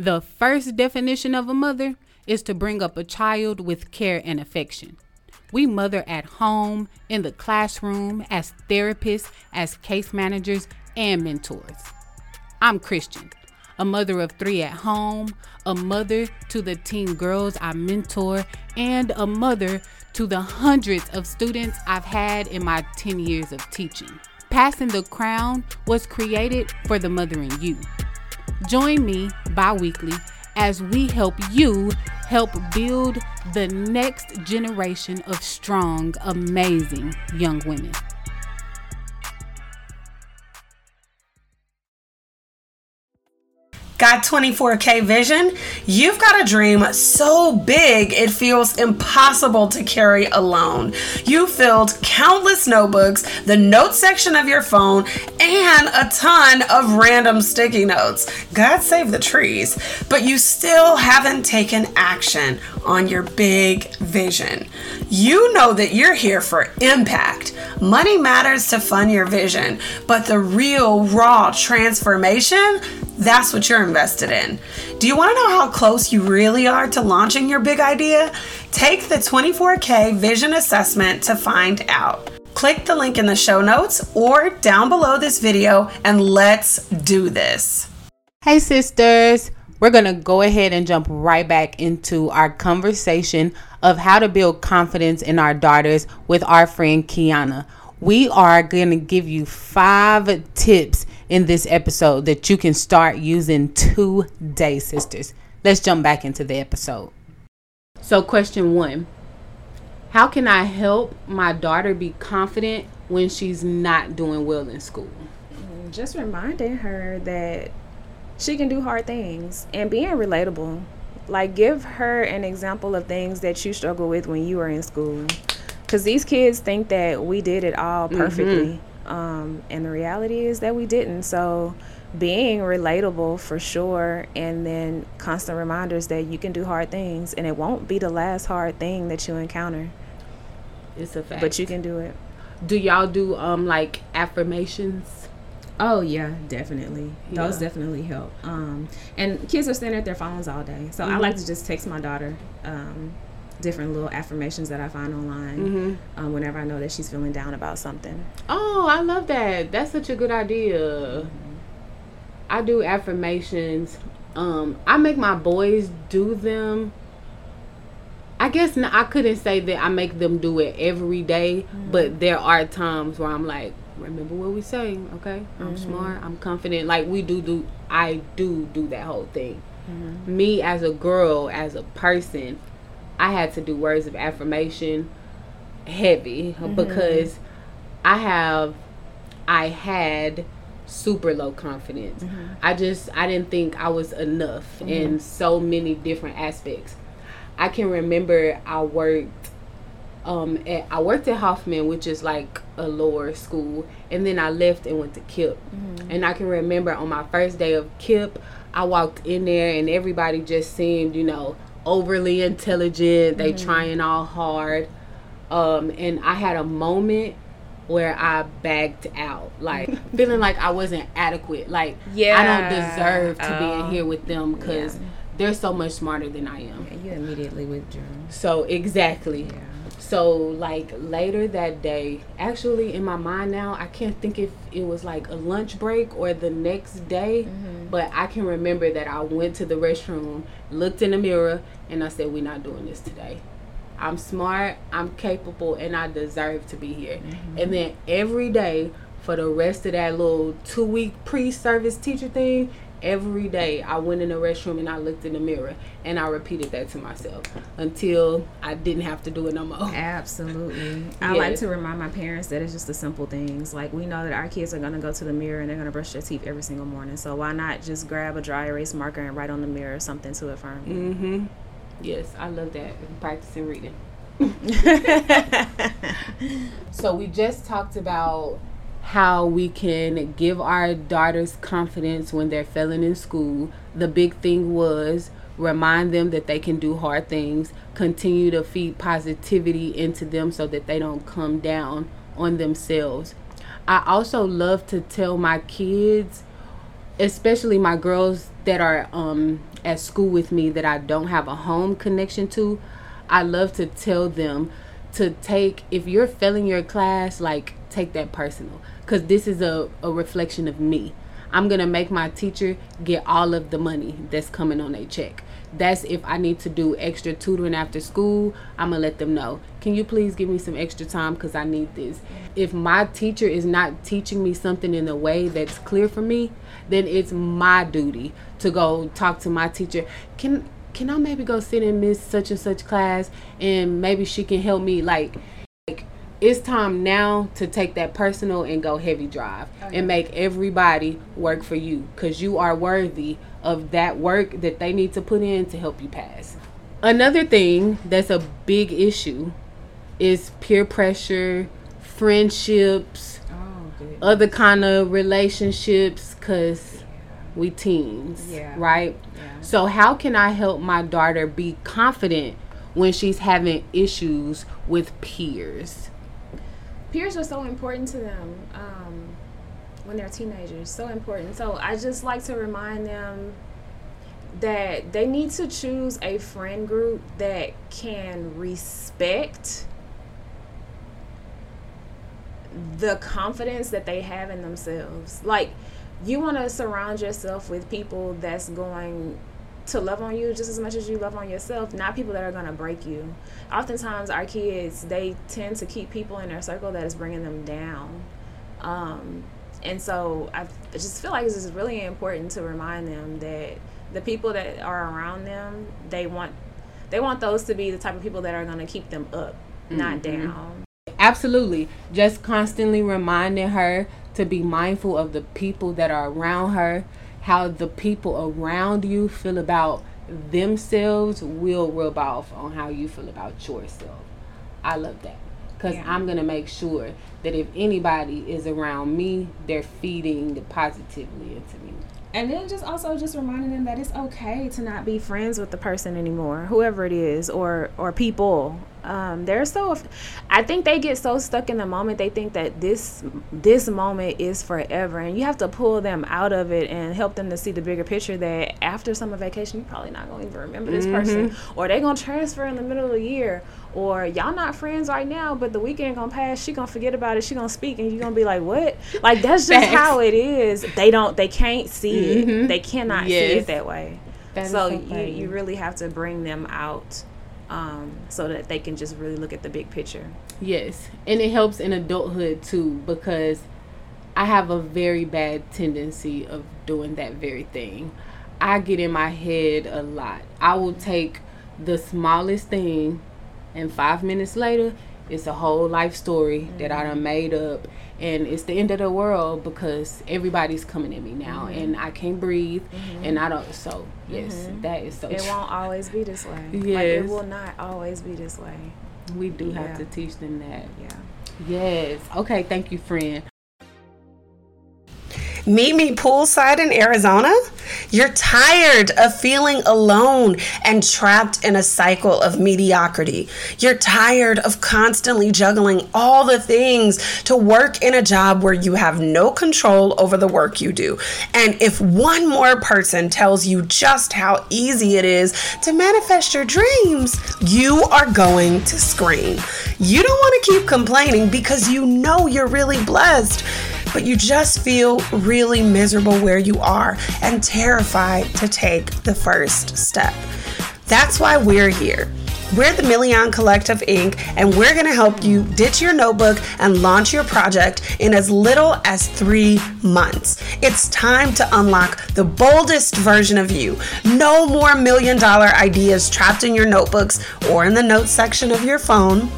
The first definition of a mother is to bring up a child with care and affection. We mother at home, in the classroom, as therapists, as case managers, and mentors. I'm Christian, a mother of three at home, a mother to the teen girls I mentor, and a mother to the hundreds of students I've had in my 10 years of teaching. Passing the Crown was created for the mother in you. Join me bi weekly as we help you help build the next generation of strong, amazing young women. Got 24K vision? You've got a dream so big it feels impossible to carry alone. You filled countless notebooks, the notes section of your phone, and a ton of random sticky notes. God save the trees. But you still haven't taken action on your big vision. You know that you're here for impact. Money matters to fund your vision, but the real, raw transformation that's what you're invested in. Do you want to know how close you really are to launching your big idea? Take the 24K Vision Assessment to find out. Click the link in the show notes or down below this video and let's do this. Hey, sisters. We're going to go ahead and jump right back into our conversation of how to build confidence in our daughters with our friend Quiana. We are going to give you five tips in this episode that you can start using today, sisters. Let's jump back into the episode. So, question one How can I help my daughter be confident when she's not doing well in school? Just reminding her that she can do hard things and being relatable. Like, give her an example of things that you struggle with when you were in school. Because these kids think that we did it all mm-hmm. perfectly. Mm-hmm um, and the reality is that we didn't. So being relatable for sure, and then constant reminders that you can do hard things, and it won't be the last hard thing that you encounter. It's a fact. But you can do it. Do y'all do um like affirmations? Oh yeah, definitely. Yeah. Those definitely help. Um, and kids are standing at their phones all day, so mm-hmm. I like to just text my daughter. Um, different little affirmations that I find online mm-hmm. um, whenever I know that she's feeling down about something. Oh, I love that. That's such a good idea. Mm-hmm. I do affirmations. Um, I make my boys do them. I guess I couldn't say that I make them do it every day, mm-hmm. but there are times where I'm like, remember what we say, okay? I'm mm-hmm. smart, I'm confident. Like we do do I do do that whole thing. Mm-hmm. Me as a girl, as a person, I had to do words of affirmation heavy mm-hmm. because I have I had super low confidence. Mm-hmm. I just I didn't think I was enough mm-hmm. in so many different aspects. I can remember I worked um at, I worked at Hoffman, which is like a lower school, and then I left and went to KIPP. Mm-hmm. And I can remember on my first day of KIPP, I walked in there and everybody just seemed, you know, overly intelligent. They mm-hmm. trying all hard. Um, and I had a moment where I backed out, like feeling like I wasn't adequate. Like yeah, I don't deserve to oh. be in oh. here with them because yeah. they're so much smarter than I am. Yeah, you immediately withdrew. So exactly. Yeah. So like later that day, actually in my mind now, I can't think if it was like a lunch break or the next day, mm-hmm. but I can remember that I went to the restroom, looked in the mirror, and I said, "We're not doing this today." I'm smart, I'm capable, and I deserve to be here. Mm-hmm. And then every day for the rest of that little two week pre service teacher thing, every day I went in the restroom and I looked in the mirror and I repeated that to myself until I didn't have to do it no more. Absolutely. I like to remind my parents that it's just the simple things. Like we know that our kids are gonna go to the mirror and they're gonna brush their teeth every single morning. So why not just grab a dry erase marker and write on the mirror something to affirm? Mm-hmm. Yes, I love that. Practicing reading. so we just talked about how we can give our daughters confidence when they're failing in school. The big thing was remind them that they can do hard things, continue to feed positivity into them so that they don't come down on themselves. I also love to tell my kids, especially my girls that are um, at school with me that I don't have a home connection to, I love to tell them to take if you're failing your class, like take that personal because this is a, a reflection of me. I'm gonna make my teacher get all of the money that's coming on a check. That's if I need to do extra tutoring after school, I'm gonna let them know. Can you please give me some extra time because I need this? If my teacher is not teaching me something in a way that's clear for me, then it's my duty to go talk to my teacher. Can can I maybe go sit in Miss such and such class and maybe she can help me like it's time now to take that personal and go heavy drive okay. and make everybody work for you because you are worthy of that work that they need to put in to help you pass. Another thing that's a big issue is peer pressure, friendships, oh, other kind of relationships because we teens, yeah. right? Yeah. So, how can I help my daughter be confident when she's having issues with peers? Peers are so important to them um, when they're teenagers. So important. So I just like to remind them that they need to choose a friend group that can respect the confidence that they have in themselves. Like you want to surround yourself with people that's going to love on you just as much as you love on yourself, not people that are going to break you. Oftentimes, our kids, they tend to keep people in their circle that is bringing them down. Um, and so I just feel like it's just really important to remind them that the people that are around them, they want they want those to be the type of people that are going to keep them up, mm-hmm. not down. Absolutely. Just constantly reminding her to be mindful of the people that are around her how the people around you feel about themselves will rub off on how you feel about yourself. I love that because yeah. I'm gonna make sure that if anybody is around me, they're feeding positively into me. And then just also just reminding them that it's okay to not be friends with the person anymore, whoever it is, or or people um, they're so i think they get so stuck in the moment they think that this this moment is forever and you have to pull them out of it and help them to see the bigger picture that after summer vacation you're probably not going to even remember this mm-hmm. person or they're going to transfer in the middle of the year or y'all not friends right now but the weekend gonna pass she gonna forget about it she gonna speak and you gonna be like what like that's just how it is they don't they can't see mm-hmm. it they cannot yes. see it that way that so, so you, you really have to bring them out um, so that they can just really look at the big picture. Yes, and it helps in adulthood too because I have a very bad tendency of doing that very thing. I get in my head a lot. I will take the smallest thing, and five minutes later, it's a whole life story mm-hmm. that I done made up and it's the end of the world because everybody's coming at me now mm-hmm. and I can't breathe mm-hmm. and I don't so yes mm-hmm. that is so it true. won't always be this way yes. like it will not always be this way we do yeah. have to teach them that yeah yes okay thank you friend Meet me poolside in Arizona? You're tired of feeling alone and trapped in a cycle of mediocrity. You're tired of constantly juggling all the things to work in a job where you have no control over the work you do. And if one more person tells you just how easy it is to manifest your dreams, you are going to scream. You don't want to keep complaining because you know you're really blessed but you just feel really miserable where you are and terrified to take the first step. That's why we're here. We're the Million Collective Inc., and we're going to help you ditch your notebook and launch your project in as little as three months. It's time to unlock the boldest version of you. No more million dollar ideas trapped in your notebooks or in the notes section of your phone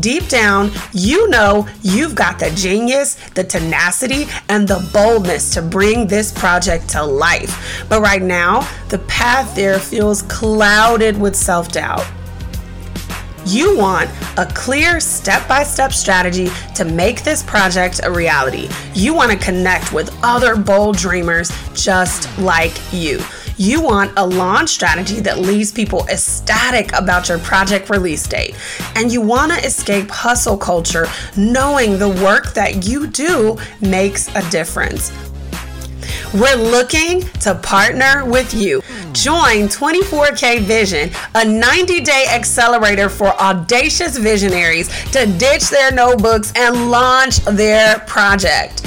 deep down, you know you've got the genius, the tenacity, and the boldness to bring this project to life. But right now, the path there feels clouded with self doubt. You want a clear step by step strategy to make this project a reality. You want to connect with other bold dreamers just like you. You want a launch strategy that leaves people ecstatic about your project release date. And you want to escape hustle culture knowing the work that you do makes a difference. We're looking to partner with you. Join 24K Vision, a 90 day accelerator for audacious visionaries to ditch their notebooks and launch their project.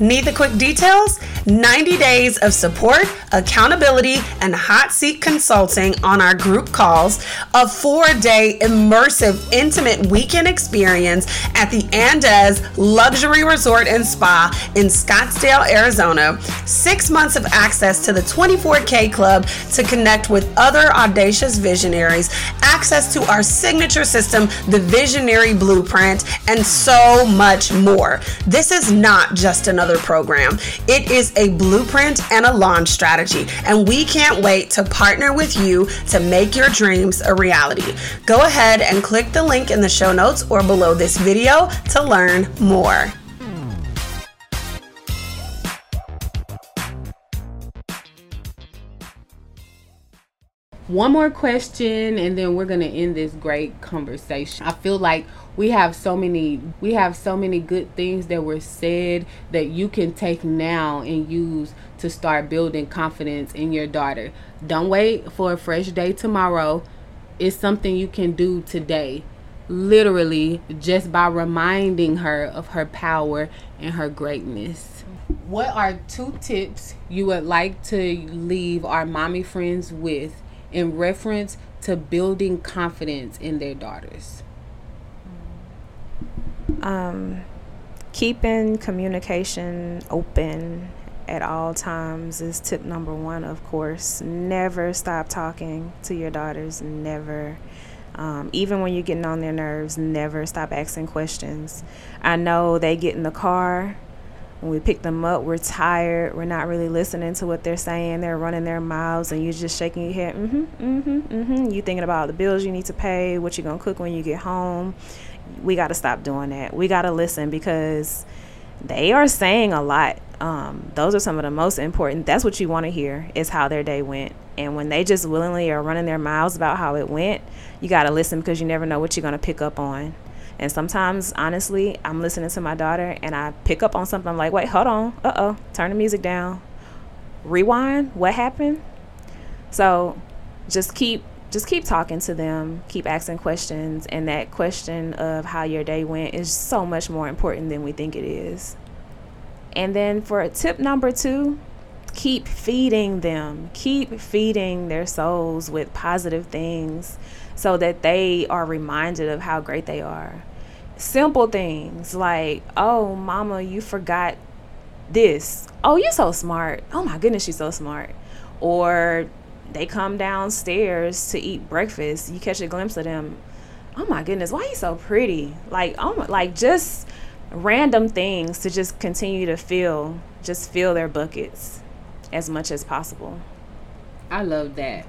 Need the quick details? 90 days of support, accountability, and hot seat consulting on our group calls, a four day immersive, intimate weekend experience at the Andaz Luxury Resort and Spa in Scottsdale, Arizona, six months of access to the 24K Club to connect with other audacious visionaries, access to our signature system, the Visionary Blueprint, and so much more. This is not just another program, it is a blueprint and a launch strategy, and we can't wait to partner with you to make your dreams a reality. Go ahead and click the link in the show notes or below this video to learn more. One more question and then we're going to end this great conversation. I feel like we have so many we have so many good things that were said that you can take now and use to start building confidence in your daughter. Don't wait for a fresh day tomorrow. It's something you can do today. Literally just by reminding her of her power and her greatness. What are two tips you would like to leave our mommy friends with in reference to building confidence in their daughters? Um, keeping communication open at all times is tip number one, of course. Never stop talking to your daughters. Never. Um, even when you're getting on their nerves, never stop asking questions. I know they get in the car when we pick them up, we're tired. We're not really listening to what they're saying. They're running their mouths, and you're just shaking your head. Mm-hmm, mm-hmm, mm-hmm. You thinking about the bills you need to pay, what you're gonna cook when you get home. We got to stop doing that. We got to listen because they are saying a lot. Um, those are some of the most important. That's what you want to hear is how their day went. And when they just willingly are running their mouths about how it went, you got to listen because you never know what you're gonna pick up on. And sometimes, honestly, I'm listening to my daughter and I pick up on something I'm like, wait, hold on. Uh oh. Turn the music down. Rewind. What happened? So just keep just keep talking to them, keep asking questions, and that question of how your day went is so much more important than we think it is. And then for tip number two, keep feeding them, keep feeding their souls with positive things so that they are reminded of how great they are. Simple things like, oh, mama, you forgot this. Oh, you're so smart. Oh my goodness, she's so smart. Or they come downstairs to eat breakfast. You catch a glimpse of them. Oh my goodness, why are you so pretty? Like, oh, like just random things to just continue to fill, just fill their buckets as much as possible. I love that.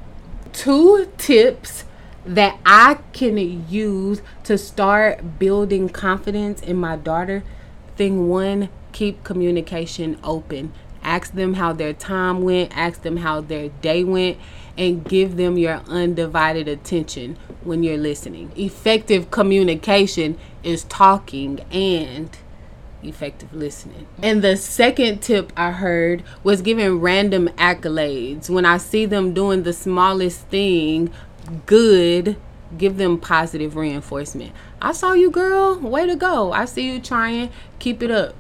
Two tips that I can use to start building confidence in my daughter. Thing one, keep communication open. Ask them how their time went, ask them how their day went, and give them your undivided attention when you're listening. Effective communication is talking and effective listening. And the second tip I heard was giving random accolades. When I see them doing the smallest thing good, give them positive reinforcement. I saw you, girl. Way to go. I see you trying. Keep it up.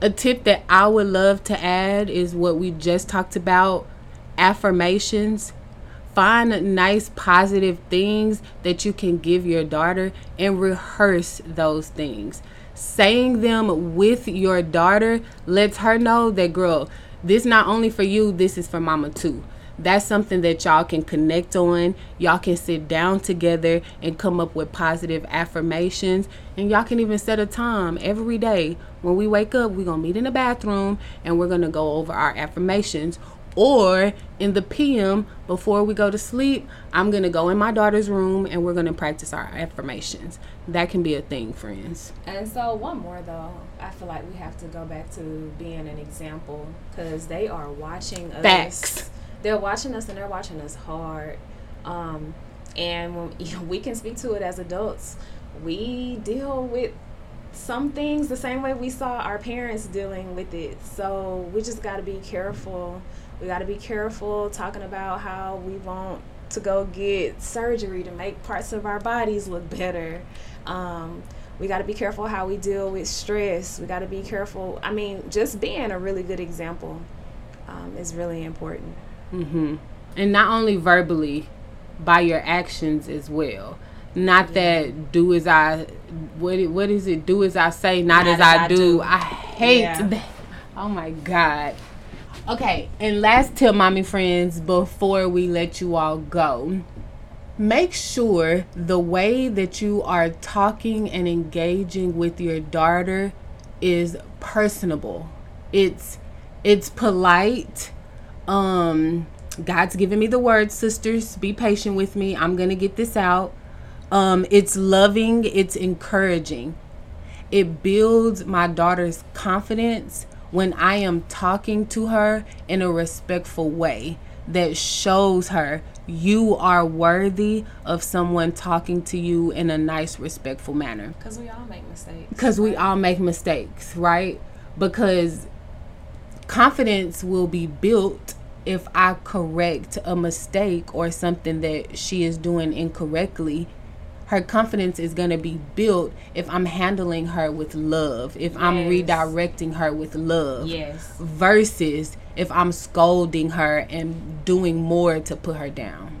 A tip that I would love to add is what we just talked about affirmations. Find nice positive things that you can give your daughter and rehearse those things. Saying them with your daughter lets her know that, girl, this not only for you, this is for mama too that's something that y'all can connect on. Y'all can sit down together and come up with positive affirmations. And y'all can even set a time every day. When we wake up, we're going to meet in the bathroom and we're going to go over our affirmations. Or in the PM, before we go to sleep, I'm going to go in my daughter's room and we're going to practice our affirmations. That can be a thing, friends. And so, one more though, I feel like we have to go back to being an example because they are watching us. Facts they're watching us and they're watching us hard. Um, and when we can speak to it as adults, we deal with some things the same way we saw our parents dealing with it. So we just got to be careful We got to be careful talking about how we want to go get surgery to make parts of our bodies look better. Um, we got to be careful how we deal with stress. We got to be careful. I mean, just being a really good example um, is really important. Mm-hmm. And not only verbally, by your actions as well. Not that do as I what what is it? Do as I say, not, not as, as, I, I do. do. I hate yeah. that. Oh my god. Okay, and last tip, mommy friends, before we let you all go, make sure the way that you are talking and engaging with your daughter is personable. It's it's polite. Um God's given me the word, sisters. Be patient with me. I'm to get this out. Um it's loving, it's encouraging. It builds my daughter's confidence when I am talking to her in a respectful way that shows her you are worthy of someone talking to you in a nice, respectful manner. Because we all make mistakes. Because we all make mistakes, right? Because confidence will be built if I correct a mistake or something that she is doing incorrectly her confidence is going to be built if I'm handling her with love, if yes. I'm redirecting her with love. Yes. Versus if I'm scolding her and doing more to put her down.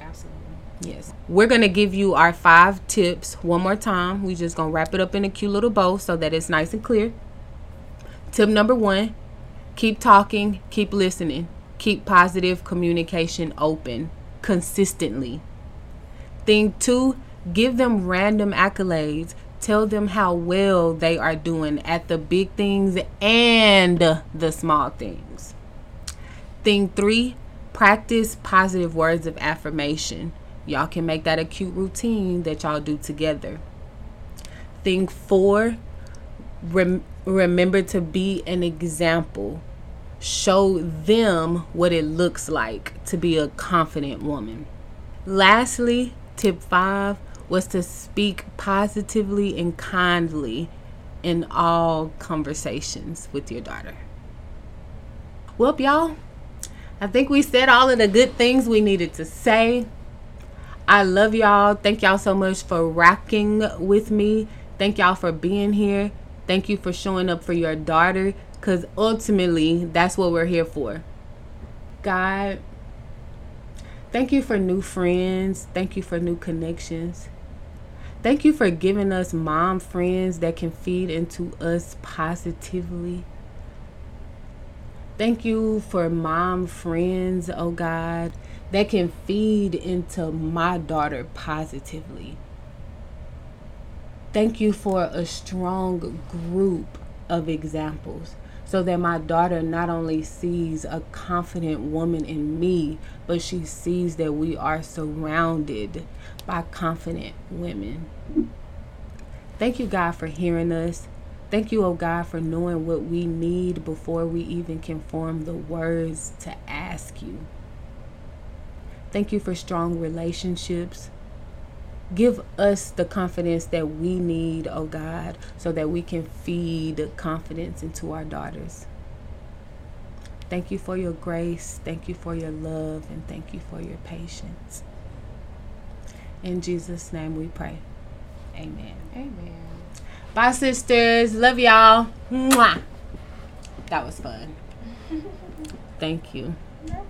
Absolutely. Yes. We're going to give you our five tips one more time. We're just going to wrap it up in a cute little bow so that it's nice and clear. Tip number 1, keep talking, keep listening. Keep positive communication open consistently Thing two, give them random accolades. Tell them how well they are doing at the big things and the small things. Thing three, practice positive words of affirmation. Y'all can make that a cute routine that y'all do together. Thing four, rem- remember to be an example. Show them what it looks like to be a confident woman. Lastly, Tip five was to speak positively and kindly in all conversations with your daughter. Well, y'all, I think we said all of the good things we needed to say. I love y'all. Thank y'all so much for rocking with me. Thank y'all for being here. Thank you for showing up for your daughter because ultimately that's what we're here for. God Thank you for new friends. Thank you for new connections. Thank you for giving us mom friends that can feed into us positively. Thank you for mom friends, oh God, that can feed into my daughter positively. Thank you for a strong group of examples so that my daughter not only sees a confident woman in me, but she sees that we are surrounded by confident women. Thank you, God, for hearing us. Thank you, oh God, for knowing what we need before we even can form the words to ask you. Thank you for strong relationships. Give us the confidence that we need, oh God, so that we can feed confidence into our daughters. Thank you for your grace. Thank you for your love. And thank you for your patience. In Jesus' name we pray. Amen. Amen. Bye, sisters. Love y'all. Mwah. That was fun. Thank you. No